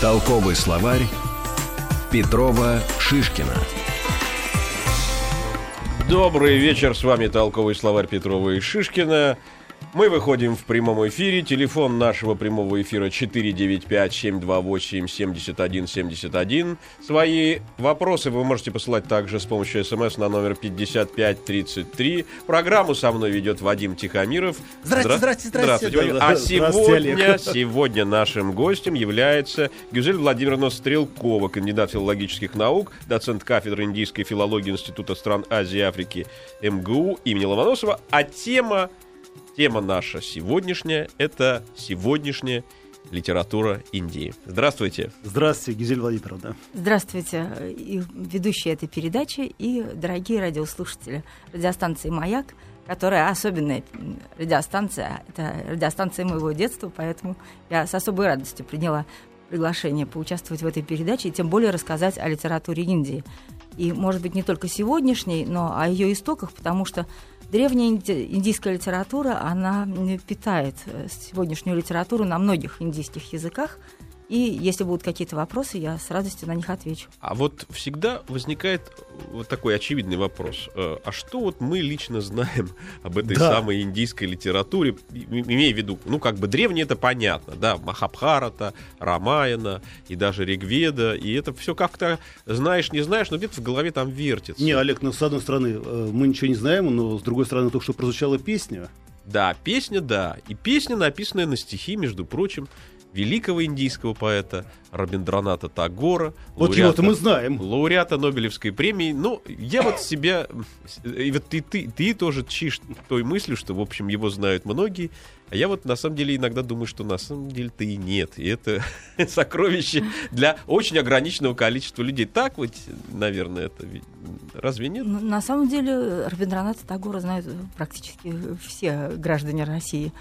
Толковый словарь Петрова Шишкина. Добрый вечер, с вами Толковый словарь Петрова и Шишкина. Мы выходим в прямом эфире. Телефон нашего прямого эфира 495-728-7171. Свои вопросы вы можете посылать также с помощью смс на номер 5533. Программу со мной ведет Вадим Тихомиров. Здрасте, здрасте, здрасте. Здравствуйте. А сегодня, сегодня нашим гостем является Гюзель Владимировна Стрелкова, кандидат филологических наук, доцент кафедры индийской филологии Института стран Азии и Африки МГУ имени Ломоносова. А тема Тема наша сегодняшняя – это сегодняшняя литература Индии. Здравствуйте. Здравствуйте, Гизель Владимировна. Здравствуйте, и ведущие этой передачи и дорогие радиослушатели радиостанции «Маяк», которая особенная радиостанция, это радиостанция моего детства, поэтому я с особой радостью приняла приглашение поучаствовать в этой передаче и тем более рассказать о литературе Индии. И, может быть, не только сегодняшней, но о ее истоках, потому что Древняя индийская литература, она питает э, сегодняшнюю литературу на многих индийских языках, и если будут какие-то вопросы, я с радостью на них отвечу. А вот всегда возникает вот такой очевидный вопрос. Э, а что вот мы лично знаем об этой да. самой индийской литературе, имея в виду, ну, как бы древнее это понятно, да, Махабхарата, Рамаяна и даже Ригведа, и это все как-то знаешь, не знаешь, но где-то в голове там вертится. Не, Олег, ну, с одной стороны, э, мы ничего не знаем, но с другой стороны, только что прозвучала песня, да, песня, да. И песня, написанная на стихи, между прочим, великого индийского поэта Рабиндраната Тагора. Вот его-то мы знаем. Лауреата Нобелевской премии. Ну, я вот себя... И вот ты, ты, ты тоже чишь той мыслью, что, в общем, его знают многие. А я вот на самом деле иногда думаю, что на самом деле-то и нет. И это сокровище для очень ограниченного количества людей. Так вот, наверное, это разве нет? На самом деле Рабиндраната Тагора знают практически все граждане России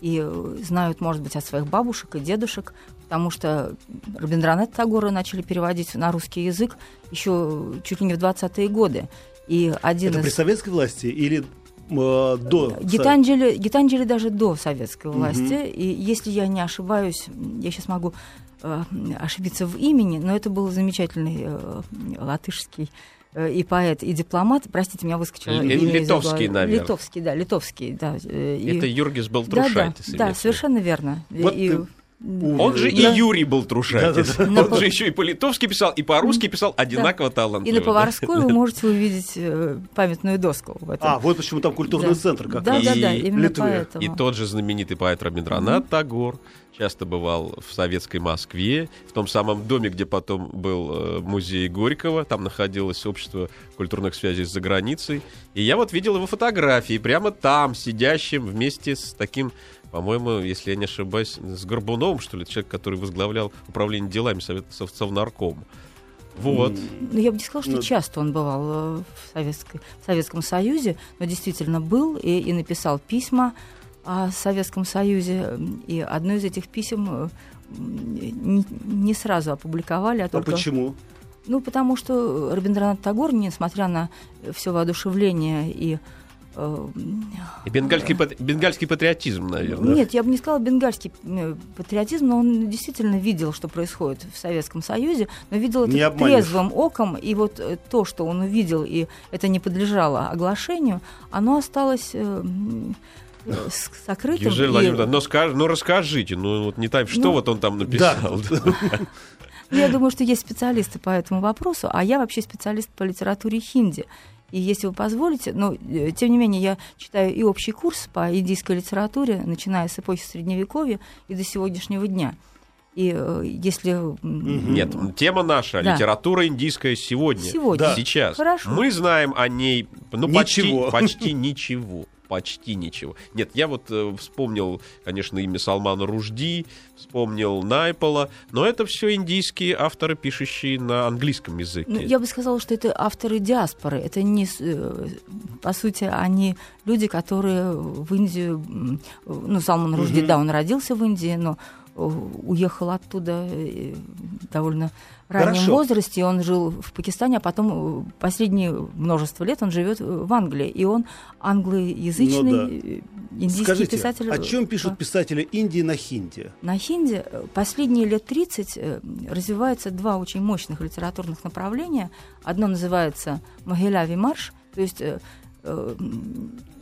и знают, может быть, от своих бабушек и дедушек, потому что Рабиндранат Тагора начали переводить на русский язык еще чуть ли не в 20-е годы. И один Это из... при советской власти или э, до... Гитанджели, Гитанджели даже до советской власти. Угу. И если я не ошибаюсь, я сейчас могу э, ошибиться в имени, но это был замечательный э, латышский Э, и поэт, и дипломат. Простите, меня выскочило Литовский, наверное. Литовский, да, литовский, да. Э, и... Это Юргис Балтрушайтис. Да, да, да совершенно верно. Вот и... Он же да. и Юрий был Трушайтис. Да, да, да. Он же еще и по-литовски писал, и по-русски писал одинаково талантливо. И на Поварской вы можете увидеть э, памятную доску. В этом. А, вот почему там культурный центр как да, раз. Да, да, да, именно Литве. поэтому. И тот же знаменитый поэт Рабиндранат mm-hmm. Тагор часто бывал в советской Москве, в том самом доме, где потом был э, музей Горького, там находилось общество культурных связей за границей. И я вот видел его фотографии, прямо там, сидящим вместе с таким по-моему, если я не ошибаюсь, с Горбуновым, что ли, человек, который возглавлял управление делами Совет, Совнарком. Вот. Ну, я бы не сказала, что ну, часто он бывал э, в, Советской, в Советском Союзе, но действительно был и, и написал письма о Советском Союзе. И одно из этих писем э, не, не сразу опубликовали, а, а только... почему? Ну, потому что Рабиндранат Тагор, несмотря на все воодушевление и Э, И бенгальский, бенгальский патриотизм, наверное. Нет, я бы не сказала бенгальский э, патриотизм, но он действительно видел, что происходит в Советском Союзе, но видел это трезвым оком, и вот э, то, что он увидел, и это не подлежало оглашению, оно осталось сокрытым. Ежель, и... Владимировна, но, скаж, ну расскажите, ну вот не так, что ну, вот он там написал. Да. Я думаю, что есть специалисты по этому вопросу, а я вообще специалист по литературе хинди. И если вы позволите, но э, тем не менее я читаю и общий курс по индийской литературе, начиная с эпохи Средневековья и до сегодняшнего дня. И э, если... Нет, тема наша, да. литература индийская сегодня. Сегодня. Да. Сейчас. Хорошо. Мы знаем о ней ну, ничего. почти, почти ничего почти ничего. Нет, я вот э, вспомнил, конечно, имя Салмана Ружди, вспомнил Найпола, но это все индийские авторы, пишущие на английском языке. Ну, я бы сказала, что это авторы диаспоры. Это не, э, по сути, они люди, которые в Индию, ну, Салман Ружди, mm да, он родился в Индии, но уехал оттуда э, довольно раннем Хорошо. возрасте. Он жил в Пакистане, а потом э, последние множество лет он живет в Англии. И он англоязычный Ну да. э, индийский Скажите, писатель. о чем пишут Да. писатели Индии на хинди? На хинди э, последние лет 30 э, развиваются два очень мощных литературных направления. Одно называется «Магиляви марш», то есть э, э,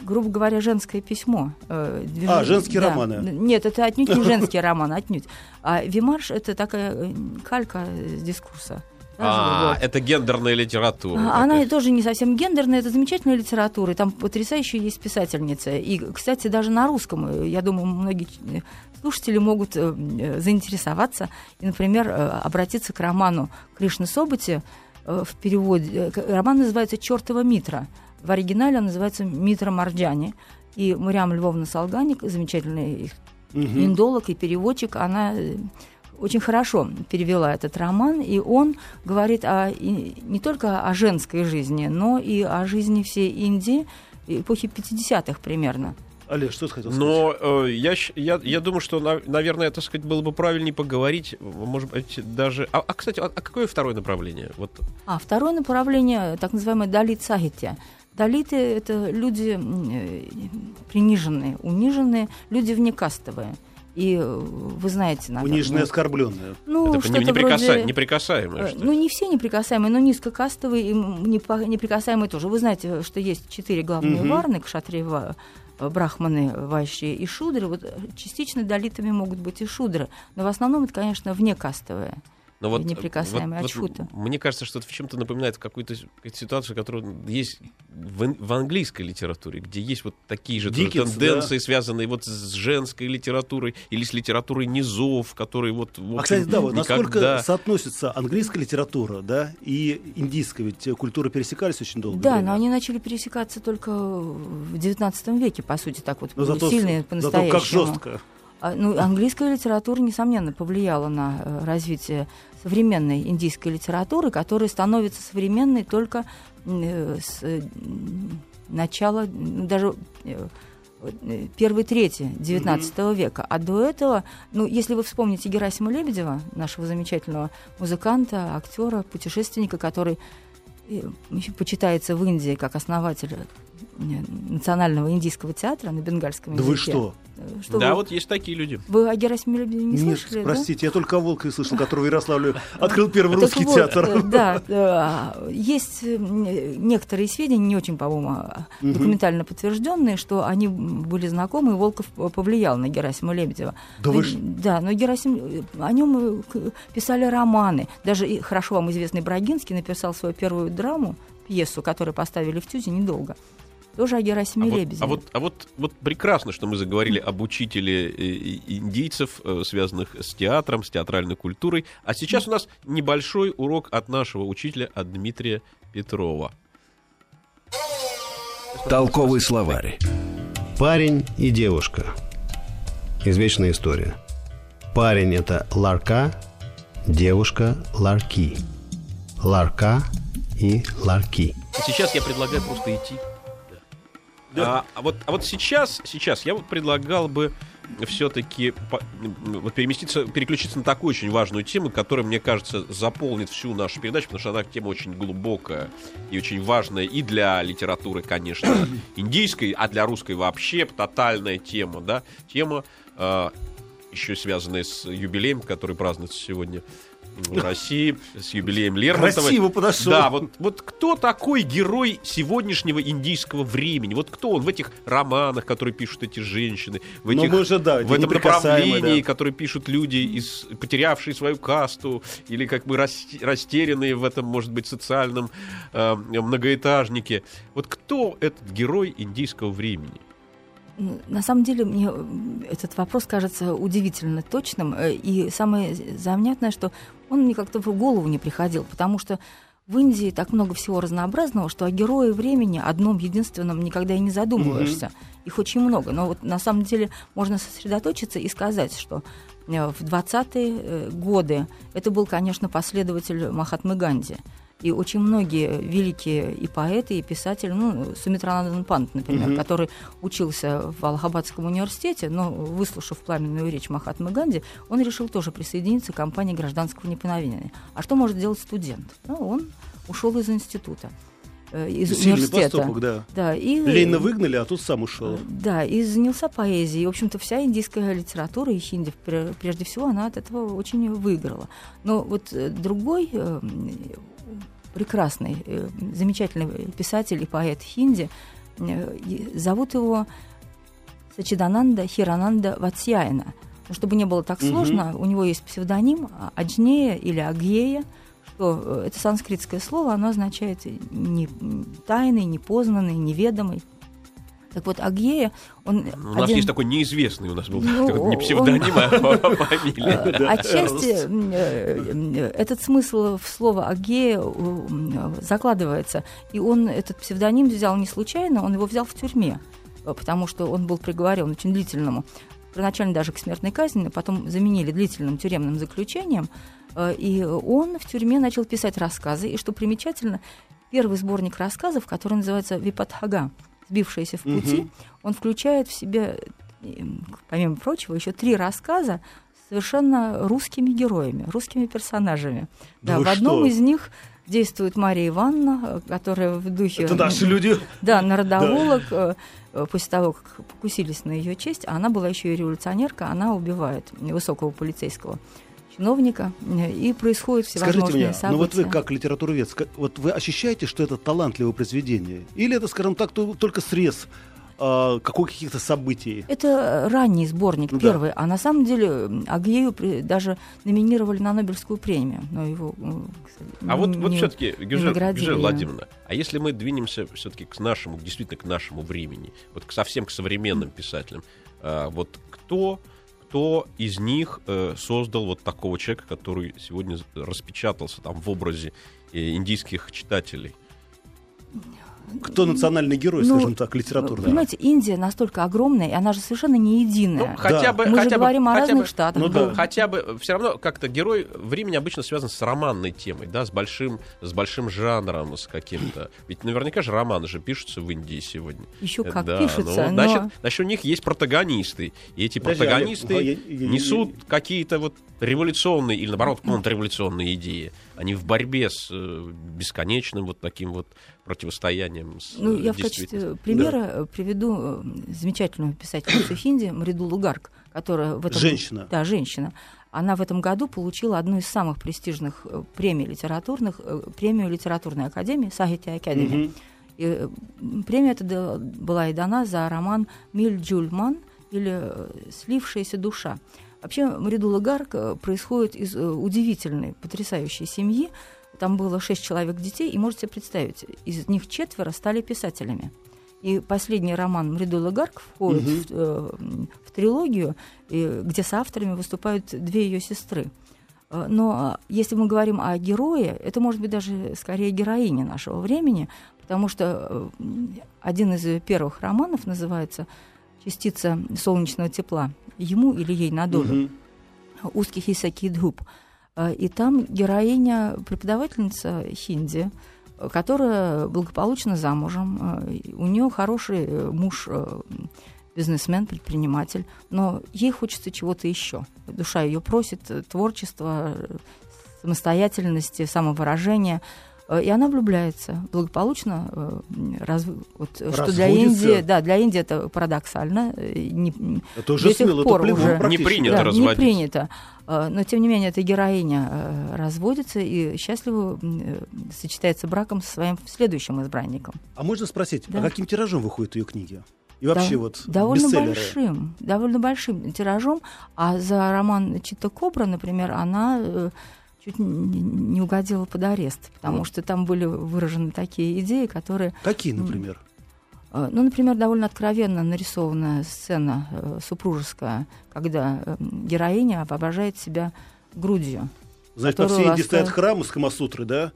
грубо говоря, женское письмо. э, движ- А, женские да. романы. Нет, это отнюдь не женские романы, отнюдь. А Вимарш — это такая э, калька с дискурса. А, Вот. это гендерная литература. А, Она такая. тоже не совсем гендерная, это замечательная литература, и там потрясающая есть писательница. И, кстати, даже на русском, э, я думаю, многие э, слушатели могут э, э, заинтересоваться и, например, э, обратиться к роману Кришны Собати э, в переводе. э, Роман называется «Чёртова Митра». В оригинале он называется «Митра Марджани». И Мурям Львовна Солганик, замечательный их Мгм. индолог и переводчик, она э, очень хорошо перевела этот роман, и он говорит о, и не только о женской жизни, но и о жизни всей Индии эпохи 50-х примерно. Олег, что ты хотел сказать? Но э, я, я, я думаю, что, на- наверное, так сказать, было бы правильнее поговорить, может быть, даже... А, а, кстати, а, а какое второе направление? Вот А второе направление, так называемое далит сагитя. Далиты – это люди э, приниженные, униженные, люди внекастовые. И э, вы знаете, наверное... Униженные, оскорбленные. ну, это что-то неприкаса- вроде-. Э, что ли? Ну, не все неприкасаемые, но низкокастовые и неприкасаемые тоже. Вы знаете, что есть четыре главные Мгм. варны, кшатри, брахманы, вайши и шудры. Вот частично долитами могут быть и шудры, но в основном это, конечно, внекастовые. Но вот, неприкасаемые вот- от вот шута. Мне кажется, что это в чем-то напоминает какую-то ситуацию, которая есть в, в английской литературе, где есть вот такие же Диккенс, тенденции, связанные вот с женской литературой или с литературой низов, которые вот в А, общем, кстати, да, вот насколько никогда... соотносится английская литература, да, и индийская, ведь э, культуры пересекались очень долго. Да, но они начали пересекаться только в XIX веке, по сути, так вот Но зато, сильные зато по-настоящему. как жестко. А, Ну, английская литература, несомненно, повлияла на э, развитие современной индийской литературы, которая становится современной только э, с э, начала, ну, даже первой трети XIX века. А до этого, ну, если вы вспомните Герасима Лебедева, нашего замечательного музыканта, актера, путешественника, который почитается в Индии как основатель национального индийского театра на бенгальском Да вы языке. что? Что Да, вы- вот есть такие люди. вы о Герасиме Лебедеве не Нет, слышали? да? простите, я только о Волкове слышал, который в Ярославле открыл первый русский вот, театр. э, Да, э, есть э, некоторые сведения, не очень, по-моему, документально подтвержденные, что они были знакомы, и Волков повлиял на Герасима Лебедева. Да вы Да, но Герасим, о нем писали романы. Даже хорошо вам известный Брагинский написал свою первую драму, пьесу, которую поставили в Тюзе недолго. Тоже о А Герасиме вот, а вот, а вот, вот прекрасно, что мы заговорили об учителе э, и- индийцев, э, связанных с театром, с театральной культурой. А сейчас у нас небольшой урок от нашего учителя, от Дмитрия Петрова. Толковый словарь. Парень и девушка. Извечная история. Парень это ларка, девушка ларки. Ларка и ларки. Сейчас я предлагаю просто идти. А, а вот, а вот сейчас, сейчас я вот предлагал бы все-таки вот переместиться, переключиться на такую очень важную тему, которая, мне кажется, заполнит всю нашу передачу, потому что она тема очень глубокая и очень важная и для литературы, конечно, индийской, а для русской вообще тотальная тема, да, тема э, еще связанная с юбилеем, который празднуется сегодня России, с юбилеем Лермонтова. Красиво подошел. Да, вот, вот кто такой герой сегодняшнего индийского времени? Вот кто он в этих романах, которые пишут эти женщины, в, Но этих, мы же, да, в этом направлении, да. которые пишут люди, из, потерявшие свою касту, или как бы рас- растерянные в этом, может быть, социальном э, многоэтажнике. Вот кто этот герой индийского времени? На самом деле мне м, этот вопрос кажется удивительно точным. э, И самое занятное, что он мне как-то в голову не приходил, потому что в Индии так много всего разнообразного, что о герое времени одном единственном никогда и не задумываешься. Их очень много. Но вот на самом деле можно сосредоточиться и сказать, что э, в 20-е э, годы это был, конечно, последователь Махатмы Ганди. И очень многие великие и поэты, и писатели, ну, Сумитранандан Пант, например, Мгм. который учился в Аллахабадском университете, но, выслушав пламенную речь Махатмы Ганди, он решил тоже присоединиться к кампании гражданского неповиновения. А что может делать студент? Ну, он ушел из института, э, из Сильный университета. поступок, да. Да, и, Ленина выгнали, а тут сам ушел. да, и занялся поэзией. И, в общем-то, вся индийская литература и хинди, пр- прежде всего, она от этого очень выиграла. Но вот э, другой э, прекрасный, э, замечательный писатель и поэт хинди, э, зовут его Сачидананда Хирананда Ватсяйна. Но чтобы не было так сложно, у него есть псевдоним а, Аджнея или Агея, что э, это санскритское слово, оно означает не тайный, непознанный, неведомый. Так вот, Агея, он У нас один- есть такой неизвестный у нас был Ну, не он- псевдоним, а фамилия. Э, Отчасти э, этот смысл в слово Агея м, закладывается. И он этот псевдоним взял не случайно, он его взял в тюрьме, э, потому что он был приговорен очень длительному, первоначально даже к смертной казни, потом заменили длительным тюремным заключением. Э, И он в тюрьме начал писать рассказы. И что примечательно, первый сборник рассказов, который называется «Випадхага», «Сбившиеся в пути», Мгм. он включает в себя, э, помимо прочего, еще три рассказа совершенно русскими героями, русскими персонажами. Да Да, в одном что? из них действует Мария Ивановна, э, которая в духе... Это наши люди. Да, народоволок, э, э, после того, как покусились на ее честь, а она была еще и революционерка, она убивает высокого полицейского чиновника, э, и происходят всевозможные Скажите мне, события. ну вот вы как литературовед, вот вы ощущаете, что это талантливое произведение? Или это, скажем так, то- только срез каких- каких-то событий? Это ранний сборник, Да. первый. А на самом деле м, Агею даже номинировали на Нобелевскую премию. Но его, А вот, сожалению, вот не- все-таки, наградили. Владимировна, а если мы двинемся все-таки к нашему, действительно к нашему времени, вот к, совсем к современным писателям, а, вот кто, кто из них э, создал вот такого человека, который сегодня распечатался там в образе э, индийских читателей? Кто национальный герой, Ну, скажем так, литературный? Понимаете, Индия настолько огромная, и она же совершенно не единая. Ну, хотя бы, Мы хотя же бы, говорим о хотя разных бы- штатах. Ну да. Хотя бы все равно как-то герой времени обычно связан с романной темой, да, с большим, с большим жанром, с каким-то. Ведь наверняка же романы же пишутся в Индии сегодня. Еще Э, как да, пишется, ну, но... значит, значит, у них есть протагонисты. И эти Подожди, я- протагонисты а я- я- несут какие-то вот революционные или, наоборот, контрреволюционные идеи. Они в борьбе с э, бесконечным вот таким вот противостоянием с Ну, э, я в качестве примера э, приведу замечательную писательницу хинди Мриду Лугарк, которая в этом... Женщина. Да, женщина. Она в этом году получила одну из самых престижных премий литературных, премию литературной академии, Сахити Академии. Мгм. И, премия эта да- была и дана за роман «Миль Джульман» или «Слившаяся душа». Вообще, Маридула Гарк э, происходит из э, удивительной, потрясающей семьи. Там было шесть человек детей, и можете представить, из них четверо стали писателями. И последний роман Мридула Гарк входит Мгм. в, э, в трилогию, и где соавторами выступают две ее сестры. Но э, если мы говорим о герое, это может быть даже скорее героиня нашего времени, потому что один из ее первых романов называется «Частица солнечного тепла». Ему или ей на долю Мгм. узкий Хисаки Дхуп. Э, И там героиня, преподавательница хинди, которая благополучно замужем. и У нее хороший э, муж, э, бизнесмен, предприниматель, но ей хочется чего-то еще. Душа ее просит э, творчества, э, самостоятельности, самовыражения. Э, И она влюбляется благополучно. э, раз- вот, э, что для? Индии, да, для Индии это парадоксально. не- Это уже до сих смело, это пор плевок уже. Не принято да, разводиться. Не принято. Но, тем не менее, эта героиня разводится и счастливо сочетается браком со своим следующим избранником. А можно спросить, Да. а каким тиражом выходят ее книги? И вообще Да, вот довольно бестселлеры? большим, довольно большим тиражом. А за роман Чита Кобра, например, она чуть не угодила под арест, потому что там были выражены такие идеи, которые Какие, например? Э, Ну, например, довольно откровенно нарисованная сцена э, супружеская, когда э, героиня воображает себя грудью. Значит, по всей оставил- храмы с Камасутры, да?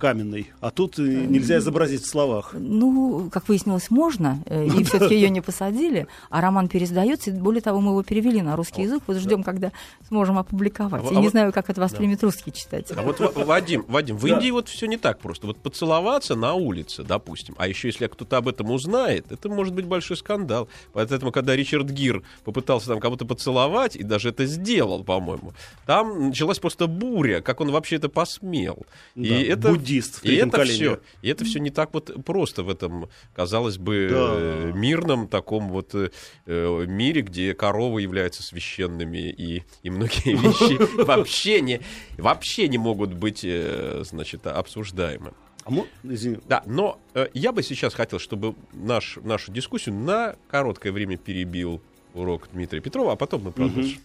Каменный, а тут э, нельзя изобразить в словах. Ну, как выяснилось, можно, э, и все-таки ее не посадили, а роман пересдается, и более того, мы его перевели на русский язык, вот ждем, когда сможем опубликовать. А Я вот- не знаю, как это воспримет русский читатель. А вот, Вадим, Вадим, в Индии вот все не так просто. Вот поцеловаться на улице, допустим, а еще если кто-то об этом узнает, это может быть большой скандал. Поэтому, когда Ричард Гир попытался там кого-то поцеловать, и даже это сделал, по-моему, там началась просто буря, как он вообще это посмел. И это, буддист в и третьем это колене. все, и это все не так вот просто в этом, казалось бы, Да. э, мирном таком вот э, э, мире, где коровы являются священными и, и многие вещи вообще не, вообще не могут быть, э, значит, обсуждаемы. А извини, Да, но э, я бы сейчас хотел, чтобы наш, нашу дискуссию на короткое время перебил урок Дмитрия Петрова, а потом мы продолжим.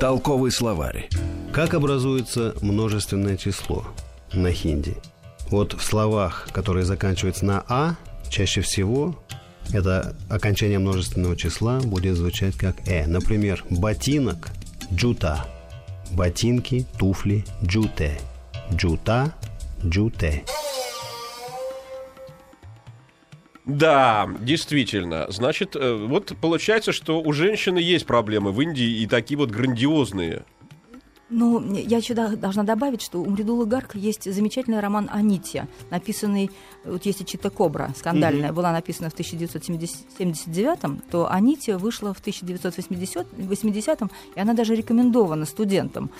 Толковый словарь. Как образуется множественное число на хинди? Вот в словах, которые заканчиваются на «а», чаще всего это окончание множественного числа будет звучать как «э». Например, ботинок – джута, ботинки, туфли – джуте, джута – джуте. Да, действительно. Значит, э, вот получается, что у женщины есть проблемы в Индии и такие вот грандиозные. Ну, я еще должна добавить, что у Мридулы Гарка есть замечательный роман «Анитья», написанный, вот если Чита Кобра, скандальная, была написана в 1979 то «Анитья» вышла в 1980 80 и она даже рекомендована студентам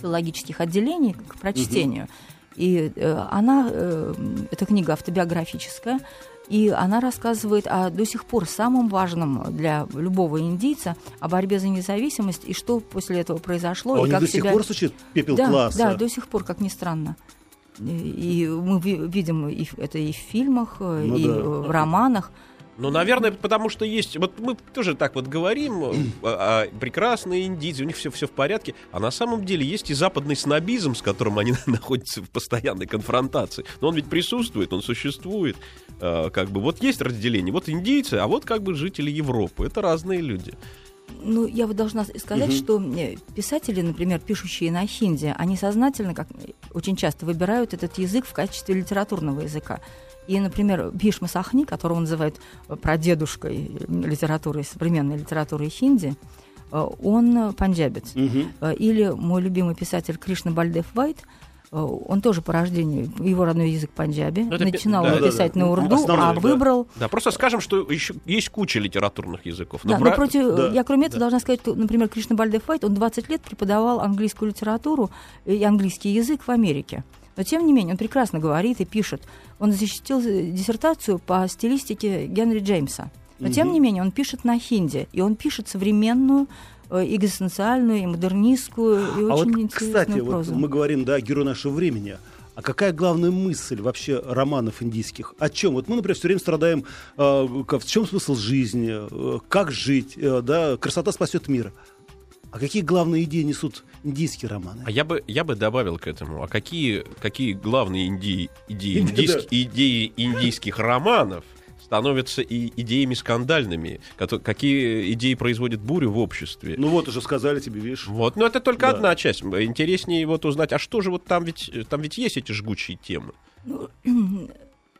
филологических отделений к прочтению. И э, она, э, эта книга автобиографическая, и она рассказывает о до сих пор самом важном для любого индийца о борьбе за независимость и что после этого произошло а и как до сих себя пор звучит пепел да, класса. Да, до сих пор, как ни странно. И мы ви- видим это и в фильмах, Ну и да. в романах. Ну, наверное, потому что есть... Вот мы тоже так вот говорим, э, а, а, прекрасные индийцы, у них все, все в порядке, а на самом деле есть и западный снобизм, с которым они находятся в постоянной конфронтации. Но он ведь присутствует, он существует. Э, Как бы вот есть разделение. Вот индийцы, а вот как бы жители Европы. Это разные люди. Ну, я вот должна сказать, что э, писатели, например, пишущие на хинди, они сознательно, как очень часто, выбирают этот язык в качестве литературного языка. И, например, Бишма Сахни, которого называют прадедушкой литературы, современной литературы хинди, э, он панджабец. Э, Или мой любимый писатель Кришна Бальдев Вайт, э, он тоже по рождению, его родной язык Панджаби, Ну, это начинал да, он да, писать да. на урду, основной, а да. выбрал Да, просто скажем, что еще есть куча литературных языков. Но да, бра- но против, Да, я кроме этого должна сказать, что, например, Кришна Бальдев Вайт, он 20 лет преподавал английскую литературу и английский язык в Америке. Но, тем не менее, он прекрасно говорит и пишет. Он защитил э, диссертацию по стилистике Генри Джеймса. Но, тем не менее, он пишет на хинди, и он пишет современную, э, экзистенциальную, и модернистскую, и А очень вот, интересную кстати, вот прозу. мы говорим, да, герой нашего времени. А какая главная мысль вообще романов индийских? О чем? Вот мы, например, все время страдаем, э, в чем смысл жизни, э, как жить, э, да, красота спасет мир. А какие главные идеи несут индийские романы? А я бы, я бы добавил к этому, а какие, какие главные идеи, идеи, индийск- идеи индийских романов становятся и идеями скандальными, какие идеи производят бурю в обществе. Ну вот уже сказали тебе, видишь. Вот, но это только Да. одна часть. Интереснее вот узнать, а что же вот там ведь, там ведь есть эти жгучие темы.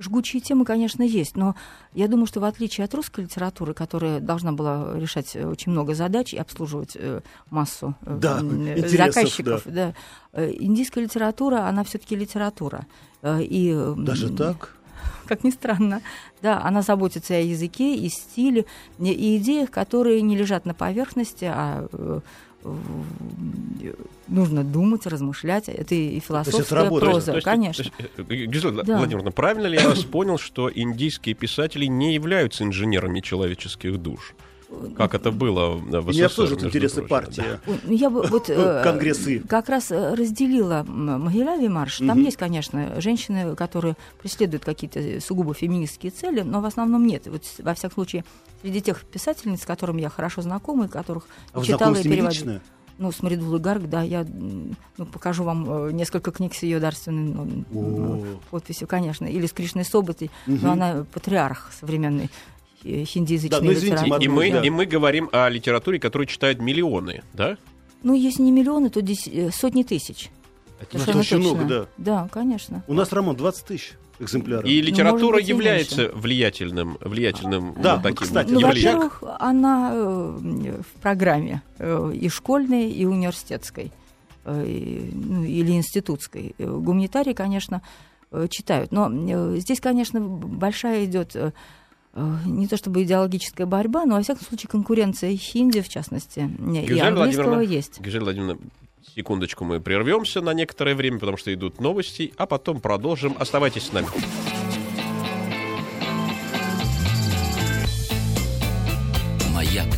Жгучие темы, конечно, есть, но я думаю, что в отличие от русской литературы, которая должна была решать э, очень много задач и обслуживать э, массу э, Да, заказчиков, да. э, индийская литература, она все-таки литература. И, Даже так? как ни странно, да, она заботится и о языке, и стиле, и- идеях, которые не лежат на поверхности, а нужно думать, размышлять. Это и философская это работает. проза, То есть- конечно. то есть, э, Гюзель Да. Владимировна, правильно ли я вас понял, что индийские писатели не являются инженерами человеческих душ? Как это было в И не СССР, обслуживают интересы прочим, партии. Ну, Я бы вот э, Конгрессы. как раз э, разделила м, Могилави марш. Там есть, конечно, женщины, которые преследуют какие-то сугубо феминистские цели, но в основном нет. Вот во всяком случае, среди тех писательниц, с которыми я хорошо знакома, и которых А читала и переводила. Ну, с Маридулой Гарг, да, я ну, покажу вам э, несколько книг с ее дарственной ну, подписью, конечно. Или с Кришной Соботой, Мгм. но она патриарх современной э, хиндиязычной Да, ну, извините, литературы. И мы, Да. и мы говорим о литературе, которую читают миллионы, да? Ну, если не миллионы, то э, сотни тысяч. Это Совершенно очень точно. много, да. Да, конечно. У нас, Роман, 20 тысяч экземпляров. И литература может быть, и является влиятельным, влиятельным Да, ну, таким кстати, Ну, явлением. во-первых, она э, в программе и школьной, и университетской, и, ну, или институтской. Гуманитарии, конечно, читают. Но здесь, конечно, большая идет не то чтобы идеологическая борьба, но, во всяком случае, конкуренция хинди, в частности, и Гюзель английского Владимировна, есть. Гюзель Владимировна, секундочку мы прервемся на некоторое время, потому что идут новости, а потом продолжим. Оставайтесь с нами. Маяк.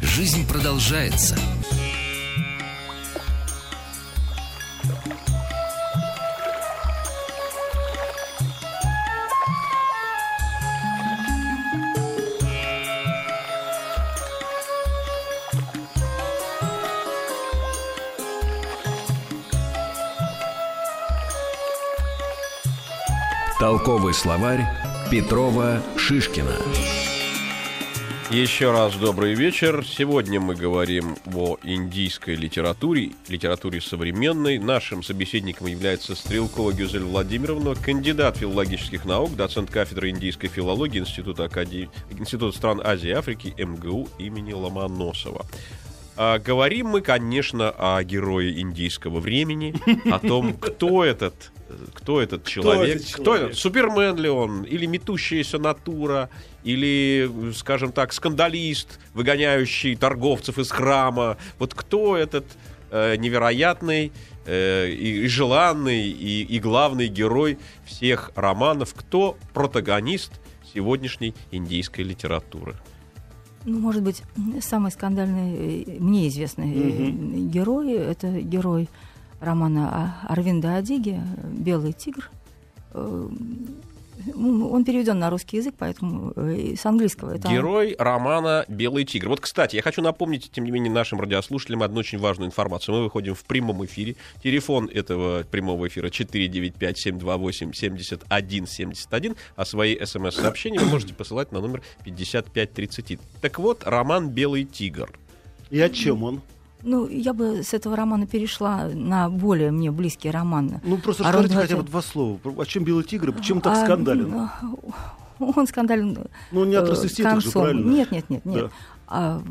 Жизнь продолжается. Толковый словарь Петрова Шишкина. Еще раз добрый вечер. Сегодня мы говорим о индийской литературе, литературе современной. Нашим собеседником является Стрелкова Гюзель Владимировна, кандидат филологических наук, доцент кафедры индийской филологии Института, Акади... Института стран Азии и Африки МГУ имени Ломоносова. А, говорим мы, конечно, о герое индийского времени, о том, кто этот, кто этот человек, кто человек? этот, Супермен ли он, или метущаяся натура, или, скажем так, скандалист, выгоняющий торговцев из храма. Вот кто этот э, невероятный э, и, и желанный, и, и главный герой всех романов, кто протагонист сегодняшней индийской литературы? Ну, может быть, самый скандальный, э, мне известный э, герой, это герой романа Арвинда Адиги «Белый тигр». Ну, Он переведен на русский язык, поэтому э, с английского. Это Герой романа «Белый тигр». Вот, кстати, я хочу напомнить, тем не менее, нашим радиослушателям одну очень важную информацию. Мы выходим в прямом эфире. Телефон этого прямого эфира 495-728-7171, а свои смс-сообщения вы можете посылать на номер 5533. Так вот, роман «Белый тигр». И о чем он? Ну, я бы с этого романа перешла на более мне близкий роман. Ну, просто А расскажите хотя бы два слова. О чем «Белый тигр» и почему так А, скандален? ну, Он скандален. Ну, не от э, расиститок же, концом. правильно? Нет, нет, нет, нет. Да. А,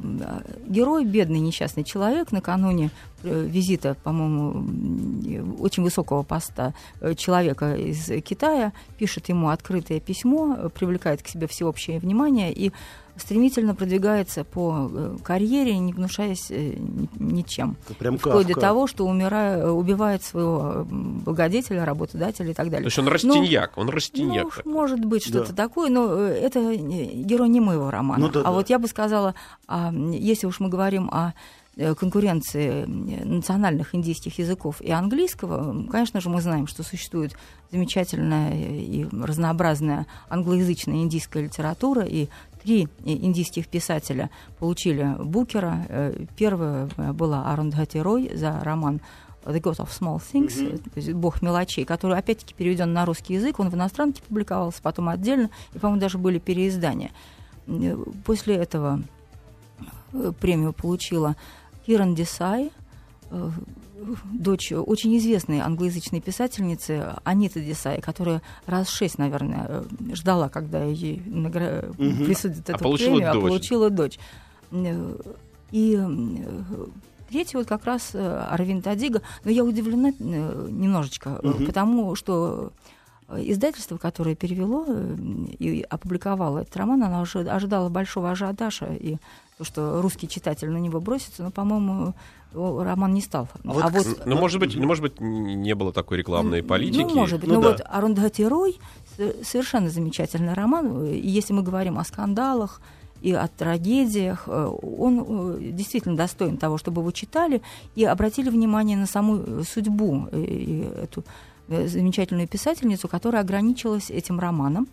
герой, бедный несчастный человек, накануне э, визита, по-моему, очень высокого поста э, человека из Китая, пишет ему открытое письмо, привлекает к себе всеобщее внимание и стремительно продвигается по э, карьере, не гнушаясь э, ни- ничем. Это прям Вплоть до Кафка. того, что умирая, убивает своего э, благодетеля, работодателя и так То далее. есть он растиньяк, он растиньяк. Ну, такой. может быть, что-то Да. такое, но э, это герой не моего романа. Ну да, а да. вот я бы сказала, а, если уж мы говорим о э, конкуренции национальных индийских языков и английского, конечно же, мы знаем, что существует замечательная и разнообразная англоязычная индийская литература, и три индийских писателя получили Букера. Э, Первая э, была Арундхати Рой за роман The God of Small Things, э, то есть Бог мелочей, который опять-таки переведен на русский язык, он в иностранке публиковался, потом отдельно, и, по-моему, даже были переиздания. Э, После этого премию получила Киран Десай, дочь очень известной англоязычной писательницы Аниты Десай, которая раз шесть, наверное, э, ждала, когда ей награ- Мгм. присудят эту получила премию, а дочь. получила дочь. Э, И э, третий вот как раз Арвин Тадига, но я удивлена немножечко, Мгм. потому что издательство, которое перевело и опубликовало этот роман, оно уже ожидало большого ажиотажа и то, что русский читатель на него бросится, но, по-моему, роман не стал. А вот, Ну, может быть, ну, может быть, не было такой рекламной политики. Ну, может быть. Ну но да. вот Арундхати Рой с- совершенно замечательный роман. И если мы говорим о скандалах и о трагедиях, э, он э, действительно достоин того, чтобы его читали и обратили внимание на саму э, судьбу и эту замечательную писательницу, которая ограничилась этим романом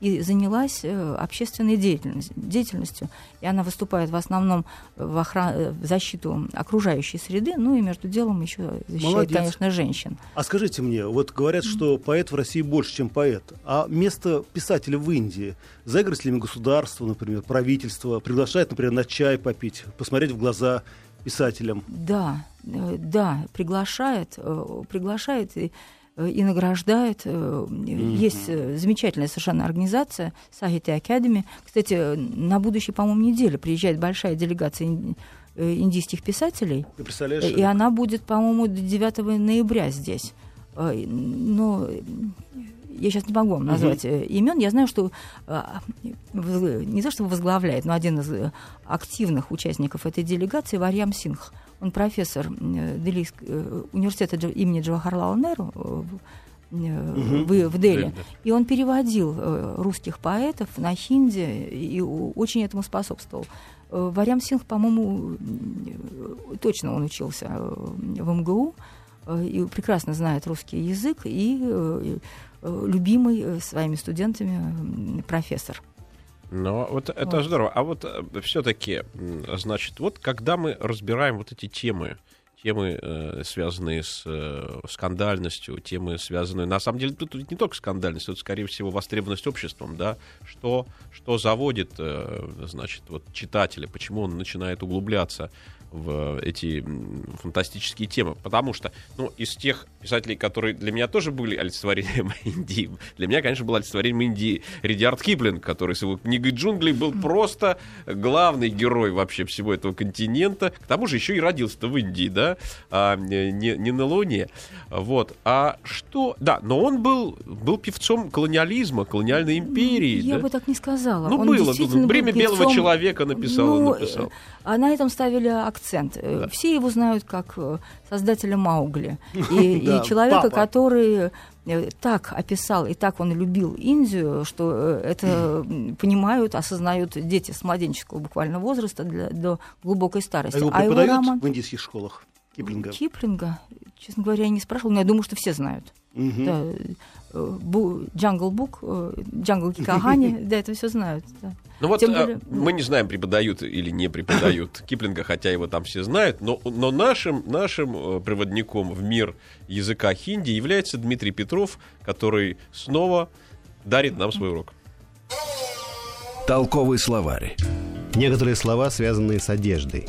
и занялась э, общественной деятельностью, деятельностью. И она выступает в основном в, охра- э, в защиту окружающей среды, ну и между делом еще защищает, Молодец. конечно, женщин. А скажите мне, вот говорят, что поэт в России больше, чем поэт. А место писателя в Индии за игры с государство, например, правительство, приглашает, например, на чай попить, посмотреть в глаза писателям. Да, э, да, приглашает, приглашает и, и награждает. Э, Есть э, замечательная совершенно организация Сахити Академи. Кстати, на будущей, по-моему, неделе приезжает большая делегация ин- э, индийских писателей. Ты представляешь? И она будет, по-моему, до 9 ноября здесь. Э, Но э, я сейчас не могу вам назвать э, имен. Я знаю, что э, не то, что возглавляет, но один из э, активных участников этой делегации Варьям Сингх. Он профессор э, Делийск- э, университета имени Джавахарлала Неру э, в- в, в Дели. И он переводил русских поэтов на хинди и очень этому способствовал. Варям Синг, по-моему, точно он учился в МГУ и прекрасно знает русский язык и любимый своими студентами профессор. Но вот это Вот. здорово. А вот все-таки, значит, вот когда мы разбираем вот эти темы, темы, э, связанные с э, скандальностью, темы, связанные... На самом деле, тут не только скандальность, тут, скорее всего, востребованность обществом, да, что, что заводит, э, значит, вот читателя, почему он начинает углубляться в эти фантастические темы. Потому что, ну, из тех писателей, которые для меня тоже были олицетворением Индии, для меня, конечно, был олицетворением Индии Ридиард Киплинг, который с его книгой «Джунгли» был просто главный герой вообще всего этого континента. К тому же еще и родился-то в Индии, да, а не, не на Луне. Вот. А что... Да, но он был, был певцом колониализма, колониальной империи. Я да? бы так не сказала. Ну, Он было. был Бремя белого человека написал, он Ну, написал. А на этом ставили акцент. Э, Все его знают как э, создателя Маугли. И, и Да, человека, папа. который э, так описал и так он любил Индию, что это понимают, осознают дети с младенческого буквально возраста для- до глубокой А старости. его А его роман в индийских школах Киплинга? Киплинга, честно говоря, я не спрашивала, но я думаю, что все знают. Мгм. Да, Jungle Book, जंगल की कहानी, да, это все знают. да. Ну вот Тем а, более- мы не знаем, преподают или не преподают Киплинга, хотя его там все знают, но, но нашим, нашим э, проводником в мир языка хинди является Дмитрий Петров, который снова дарит нам свой урок. Толковый словарь. Некоторые слова, связанные с одеждой.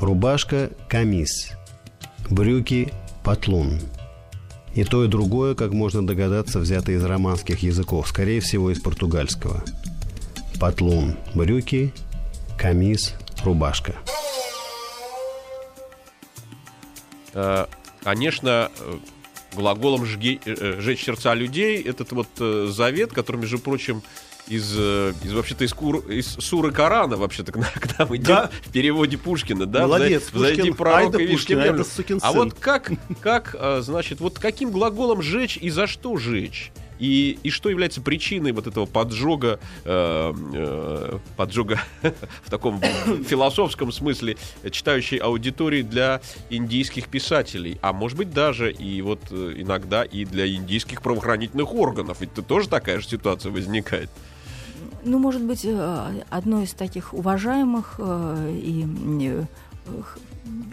Рубашка – क़मीज़. Брюки – патлун. И то, и другое, как можно догадаться, взято из романских языков, скорее всего, из португальского. Патлун – брюки, камис – рубашка. Э, Конечно, э, глаголом «жги- э, «жечь сердца людей» этот вот завет, который, между прочим, из, э, из вообще-то из, кур- из суры Корана вообще-то к нам, к нам идет Да. в переводе Пушкина, да? Молодец, Пушкин. пророк Ай да и видишь Пушкин, ай темнявлю. да сукин А сын. вот как, как, э, значит, вот каким глаголом жечь и за что жечь? И, и что является причиной вот этого поджога, э, э, поджога в таком философском смысле читающей аудитории для индийских писателей, а может быть даже и вот э, иногда и для индийских правоохранительных органов, ведь тут тоже такая же ситуация возникает. Ну, может быть, э, одно из таких уважаемых э, и э,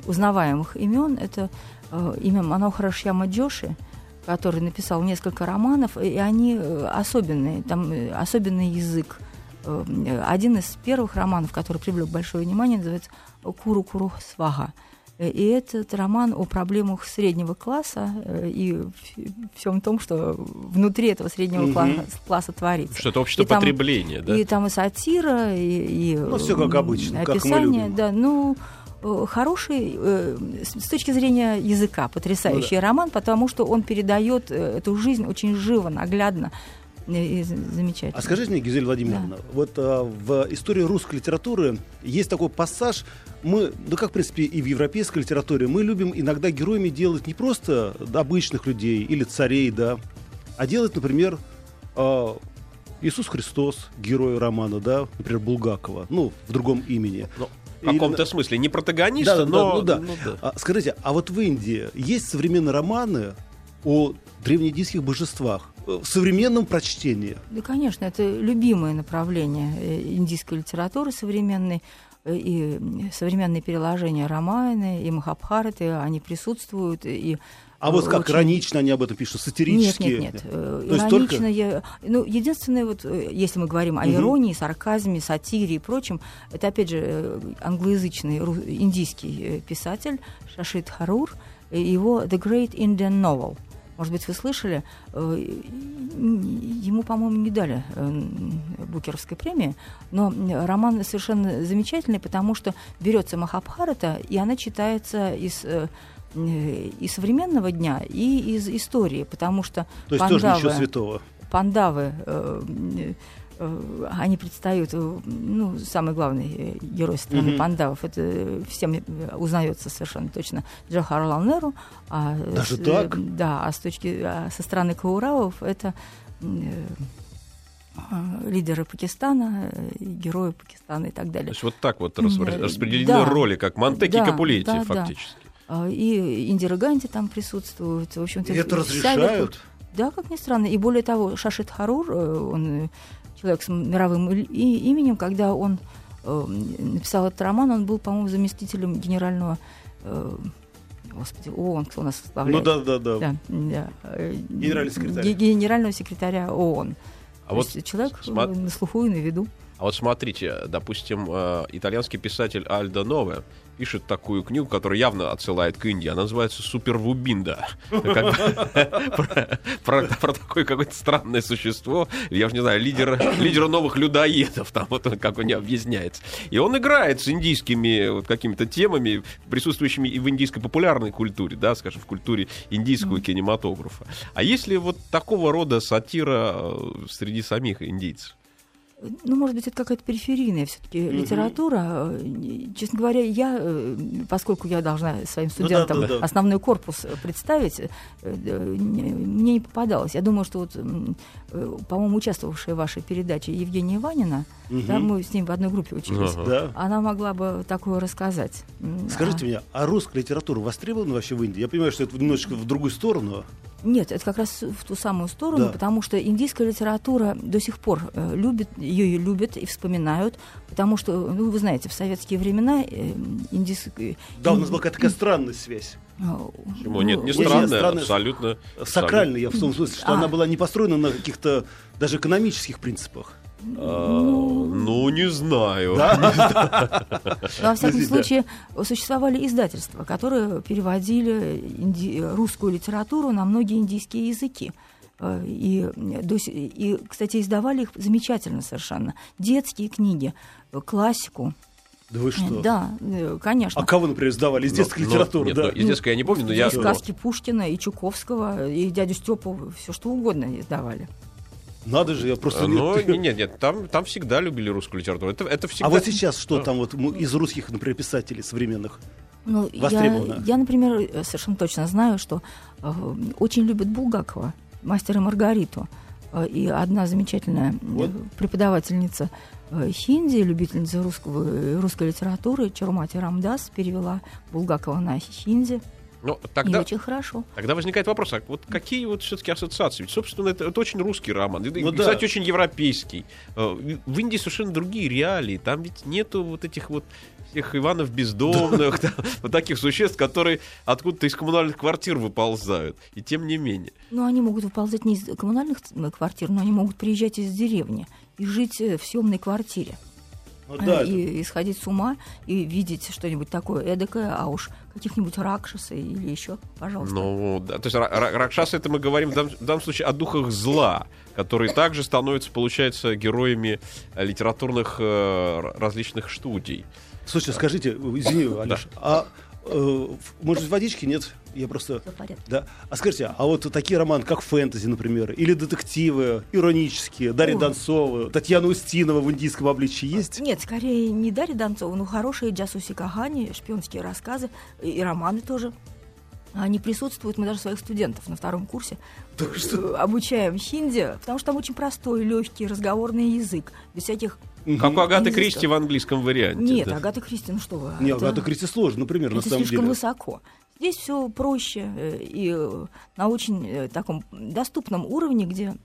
узнаваемых имен это имя Манохара Шьяма Джоши, который написал несколько романов, и они особенные, там особенный язык. Один из первых романов, который привлек большое внимание, называется «Куру Куру Свага». И этот роман о проблемах среднего класса э, и всем том, что внутри этого среднего Мгм. класса, класса творится. Что это общество И там- потребления, да? И там и сатира, и, и Ну, всё как м, обычно, как мы описание, любим. да, ну э, хороший э, с с точки зрения языка потрясающий роман, потому что он передает э, эту жизнь очень живо, наглядно э, и з- замечательно. А скажите мне, Гизель Владимировна, вот а, в истории русской литературы есть такой пассаж, мы, ну как в принципе и в европейской литературе, мы любим иногда героями делать не просто обычных людей или царей, да, а делать, например, а, Иисус Христос, герой романа, да, например, Булгакова, ну, в другом имени. Ну, в Или- каком-то смысле не протагониста, Да, да, но... ну да. ну да. А, скажите, а вот в Индии есть современные романы о древнеиндийских божествах? Э, в современном прочтении? Да, конечно, это любимое направление э, индийской литературы современной. Э, И современные переложения Рамаяны и Махабхараты, они присутствуют. И А вот как очень- иронично они об этом пишут, Нет, сатирически. нет, нет. Э, То есть Иронично только- я... Ну, единственное, вот, э, если мы говорим о Мгм. иронии, сарказме, сатире и прочем, это, опять же, э, англоязычный индийский э, писатель Шашид Харур, его «The Great Indian Novel». Может быть, вы слышали, э, ему, по-моему, не дали э, Букеровской премии, но роман совершенно замечательный, потому что берется Махабхарата, и она читается из э, э, и современного дня, и из истории, потому что То есть тоже ничего пандавы- святого. пандавы, э, э, они предстают, э, ну, самый главный э, герой страны Мгм. пандавов, это всем э, узнается совершенно точно Джохарлал Неру. А Даже с- так? Да, а с точки, а со стороны Кауравов это э, э, лидеры Пакистана, э, герои Пакистана и так То далее. есть вот так вот э, распределены да. роли, как Монтеки и Да, Капулетти, да, да. фактически. А, И Индира Ганди там присутствует. В общем-то, И это вся разрешают? Да, как ни странно. И более того, Шашид Харур, э, он э, человек с мировым именем, когда он э, написал этот роман, он был, по-моему, заместителем генерального э, Господи, ООН, кто у нас Ну составляет? да, да, да. Да, да. э, Генеральный секретарь. ге- Генерального секретаря ООН. А То вот есть человек э, на слуху и на виду. А вот смотрите, допустим, э, итальянский писатель Альдо Нове пишет такую книгу, которая явно отсылает к Индии. Она называется «Супервубинда». Как бы Про такое какое-то странное существо, я уже не знаю, лидера новых людоедов, там вот он как он не объясняется. И он играет с индийскими вот какими-то темами, присутствующими и в индийской популярной культуре, да, скажем, в культуре индийского кинематографа. А есть ли вот такого рода сатира э, среди самих индийцев? Ну, может быть, это какая-то периферийная все-таки литература. Э, Честно говоря, я, э, поскольку я должна своим Ну да, студентам да, да. основной корпус э, представить, не- мне не попадалось. Я думаю, что вот, по-моему, участвовавшая в вашей передаче Евгения Ванина, Мгм. да, мы с ним в одной группе учились. Да. она могла бы такое рассказать. Скажите а- мне, а русская литература востребована вообще в Индии? Я понимаю, что это немножечко в другую сторону. Нет, это как раз в ту самую сторону, Да. потому что индийская литература до сих пор э, любит, ее любят и вспоминают, потому что, ну, вы знаете, в советские времена э, индийская... Да, у нас была какая-то такая странная связь. Почему? Нет, не не странная, странная, абсолютно. Сакральная, я в том смысле, что А. она была не построена на каких-то даже экономических принципах. А, Ну, не знаю. Но, во всяком Подожди, да. случае, существовали издательства, которые переводили инди- русскую литературу на многие индийские языки. Э, И, и, кстати, издавали их замечательно совершенно. Детские книги, э, классику. Да вы что? Да, э, конечно. А кого, например, издавали из Но- детской но- литературы? нет, да. ну, из детской я не помню, но я... И сказки Пушкина, и Чуковского, и дядю Степу, все что угодно издавали. Надо же, я просто... Не- Ну, нет, нет, нет, там, там всегда любили русскую литературу. Это, это всегда... А вот сейчас что там вот из русских, например, писателей современных? Ну, я, я, например, э, совершенно точно знаю, что э, очень любят Булгакова, мастера Маргариту. Э, И одна замечательная э, Вот. преподавательница э, хинди, любительница русского, э, русской литературы, Чарумати Рамдас, перевела Булгакова на хинди. Ну, И тогда, очень хорошо. тогда возникает вопрос, а вот какие вот все-таки ассоциации? Ведь, собственно, это, это очень русский роман. И, Ну да. кстати, очень европейский. Э, В Индии совершенно другие реалии. Там ведь нету вот этих вот всех Иванов бездомных, вот таких существ, которые откуда-то из коммунальных квартир выползают. И тем не менее. Но они могут выползать не из коммунальных квартир, но они могут приезжать из деревни и жить э, в съемной квартире. Ну да, это- и, и сходить с ума и видеть что-нибудь такое эдакое, а уж каких-нибудь ракшаса или еще, пожалуйста. Ну, да, то есть ра- ра- Ракшасы это мы говорим в данном, в данном случае о духах зла, которые также становятся, получается, героями э, литературных э, различных студий. Слушайте, скажите, извини, Алеш, а э, может водички нет? Я просто... Да. А скажите, а вот такие романы, как фэнтези, например, или детективы, иронические, Дарья Ой. Донцова, Татьяна Устинова в индийском обличии есть? Нет, скорее не Дарья Донцова, но хорошие Джасуси Кахани, шпионские рассказы и, романы тоже. Они присутствуют, мы даже своих студентов на втором курсе э, обучаем хинди, потому что там очень простой, легкий разговорный язык, без всяких Как у Агаты. Кристи в английском варианте. Нет, да. Агата Кристи, ну что вы. Не, это- Агата Кристи сложно, например, на это самом слишком деле. высоко. Здесь все проще э, и э, на очень э, таком доступном уровне, где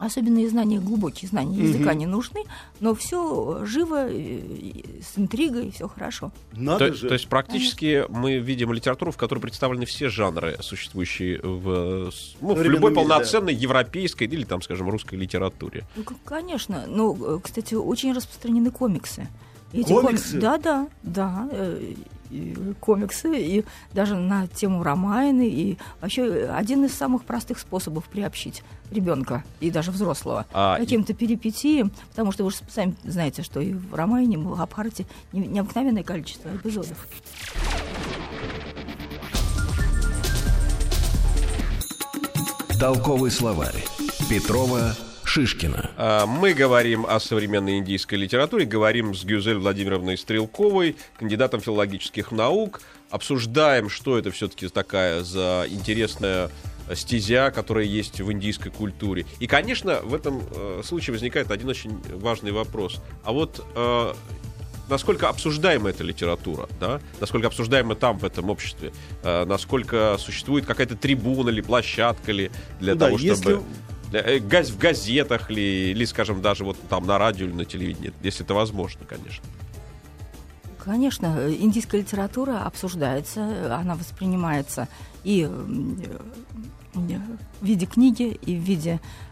особенные знания, глубокие знания языка не нужны, но все живо, э, с интригой, все хорошо. Надо То, же. то есть практически мы видим литературу, в которой представлены все жанры, существующие в, э, ну, в любой мире, да. полноценной европейской или, там, скажем, русской литературе. Ну, конечно. Ну, э, кстати, очень распространены комиксы. Эти Комиксы? коми- Да, да, да. И комиксы, и даже на тему Ромайны, и вообще один из самых простых способов приобщить ребенка и даже взрослого А, каким-то перипетиям, потому что вы же сами знаете, что и в Ромайне, и в Махабхарате не- необыкновенное количество эпизодов. Толковый словарь. Петрова Шишкина. А, Мы говорим о современной индийской литературе, говорим с Гюзель Владимировной Стрелковой, кандидатом филологических наук, обсуждаем, что это все-таки такая за интересная стезя, которая есть в индийской культуре. И, конечно, в этом э, случае возникает один очень важный вопрос. А вот э, насколько обсуждаема эта литература, да? насколько обсуждаема там, в этом обществе, Э, насколько существует какая-то трибуна или площадка ли для Ну да, того, чтобы... если- в газетах ли, или, скажем, даже вот там на радио или на телевидении, если это возможно, конечно. Конечно, э, индийская литература обсуждается, э, она воспринимается и э, в виде книги, и в виде э,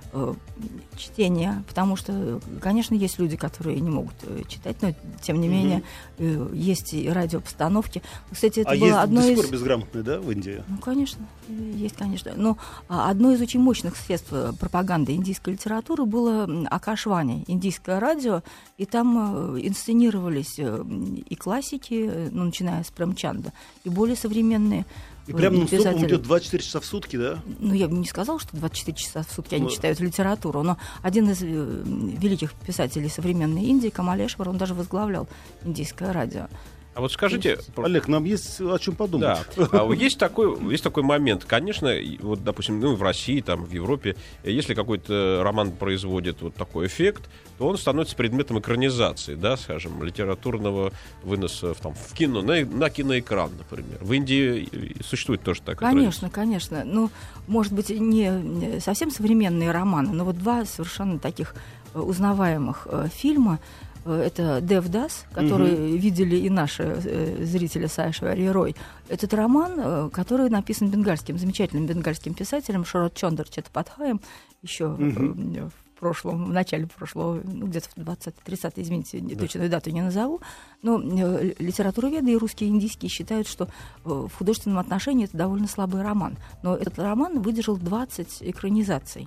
чтения, потому что, конечно, есть люди, которые не могут э, читать, но тем не менее э, есть и радиопостановки. Кстати, это а было есть одно до из... сих пор безграмотные, да, в Индии? Ну, конечно, э, есть, конечно. Но а, одно из очень мощных средств э, пропаганды индийской литературы было Акашвани, индийское радио, и там э, инсценировались э, и классики, э, ну, начиная с Премчанда, и более современные И прям ну, писатели. идет 24 часа в сутки, да? Ну, я бы не сказала, что 24 часа в сутки они Ну. читают литературу, но один из э, великих писателей современной Индии, Камалешвар, он даже возглавлял индийское радио. А вот скажите... Олег, нам есть о чем подумать. Да, а есть такой, есть такой момент. Конечно, вот, допустим, ну, в России, там, в Европе, если какой-то роман производит вот такой эффект, то он становится предметом экранизации, да, скажем, литературного выноса в, там, в кино, на, на киноэкран, например. В Индии существует тоже такая Конечно, конечно. Ну, может быть, не совсем современные романы, но вот два совершенно таких узнаваемых э, фильма. Э, Это Девдас, который видели и наши э, зрители Саиши Рой. Этот роман, э, который написан бенгальским, замечательным бенгальским писателем Шарот Чондер Четапатхаем еще э, в прошлом, в начале прошлого, ну, где-то в 20-30, извините, не- точную дату не назову, но э, литературоведы и русские, и индийские считают, что э, в художественном отношении это довольно слабый роман. Но этот роман выдержал 20 экранизаций.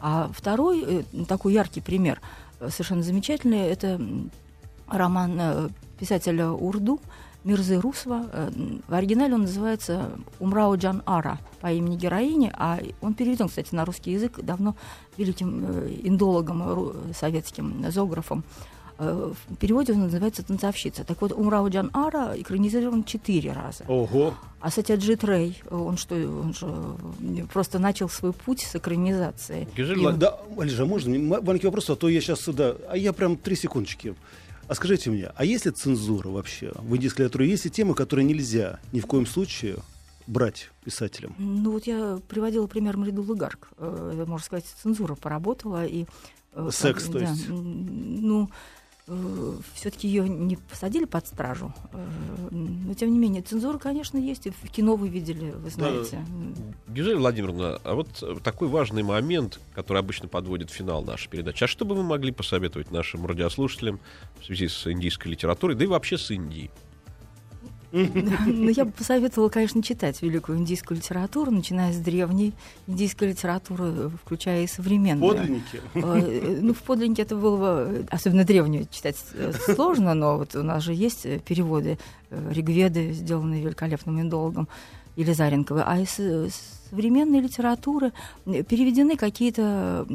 А второй э, такой яркий пример, совершенно замечательный, это роман э, писателя Урду Мирзы Русова. Э, В оригинале он называется «Умрау Джан Ара» по имени героини, а он переведен, кстати, на русский язык давно великим э, индологом советским, зоографом. Э, В переводе он называется «Танцовщица». Так вот, «Умрау Джан Ара» экранизирован четыре раза. Ого. А Сатяджит Рей, он что, он же э, просто начал свой путь с экранизации. Гюзель И- Да, Олежа, можно маленький вопрос, а то я сейчас, да, а я прям три секундочки. А скажите мне, а есть ли цензура вообще в индийской литературе? Есть ли темы, которые нельзя ни в коем случае брать писателям? Ну вот я приводила пример Мридулы Гарк. Э, Можно сказать, цензура поработала и... Секс, как- то да, есть? Ну, все-таки ее не посадили под стражу. Э, Но, тем не менее, цензура, конечно, есть. И в кино вы видели, вы знаете. Гюзель Владимировна, а вот э, такой важный момент, который обычно подводит финал нашей передачи. А что бы вы могли посоветовать нашим радиослушателям в связи с индийской литературой, да и вообще с Индией? Ну, я бы посоветовала, конечно, читать великую индийскую литературу, начиная с древней индийской литературы, включая и современную. Подлинники? Э, Ну, в подлиннике это было бы, особенно древнюю читать э, сложно, но вот у нас же есть э, переводы Ригведы, сделанные великолепным индологом Елизаренковой, а из современной литературы переведены какие-то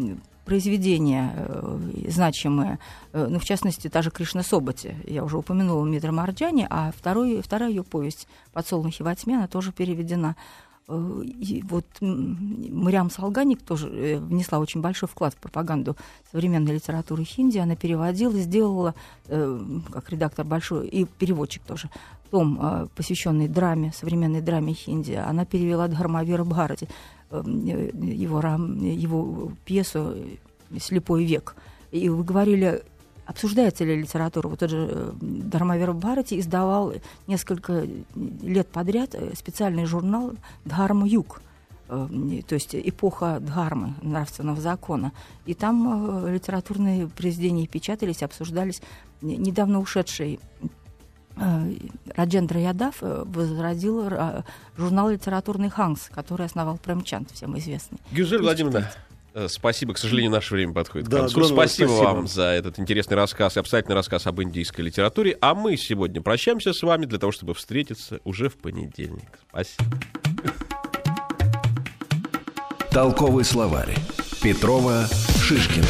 произведения э, значимые, Э, ну, в частности, та же Кришна Собати, я уже упомянула Мидра Марджани, а второй, вторая ее повесть «Подсолнухи во тьме», она тоже переведена. Э, и вот Мариам Салганик тоже э, внесла очень большой вклад в пропаганду современной литературы хинди. Она переводила, сделала, э, как редактор большой, и переводчик тоже, том, посвященный драме, современной драме хинди. Она перевела Дхармавира Бхарати, его, его пьесу «Слепой век». И вы говорили обсуждается ли литература. Вот тот же э, Дхармавир Бхарати издавал несколько лет подряд э, специальный журнал «Дхарма Юг», э, то есть эпоха Дхармы, нравственного закона. И там литературные произведения печатались, обсуждались. Недавно ушедший Раджендра Ядав возродил журнал «Литературный Ханс», который основал Премчант, всем известный. Гюзель Владимировна, Э, спасибо. К сожалению, наше время подходит да, к концу. Спасибо, спасибо вам за этот интересный рассказ и обстоятельный рассказ об индийской литературе. А мы сегодня прощаемся с вами для того, чтобы встретиться уже в понедельник. Спасибо. Толковый словарь. Петрова, Шишкина.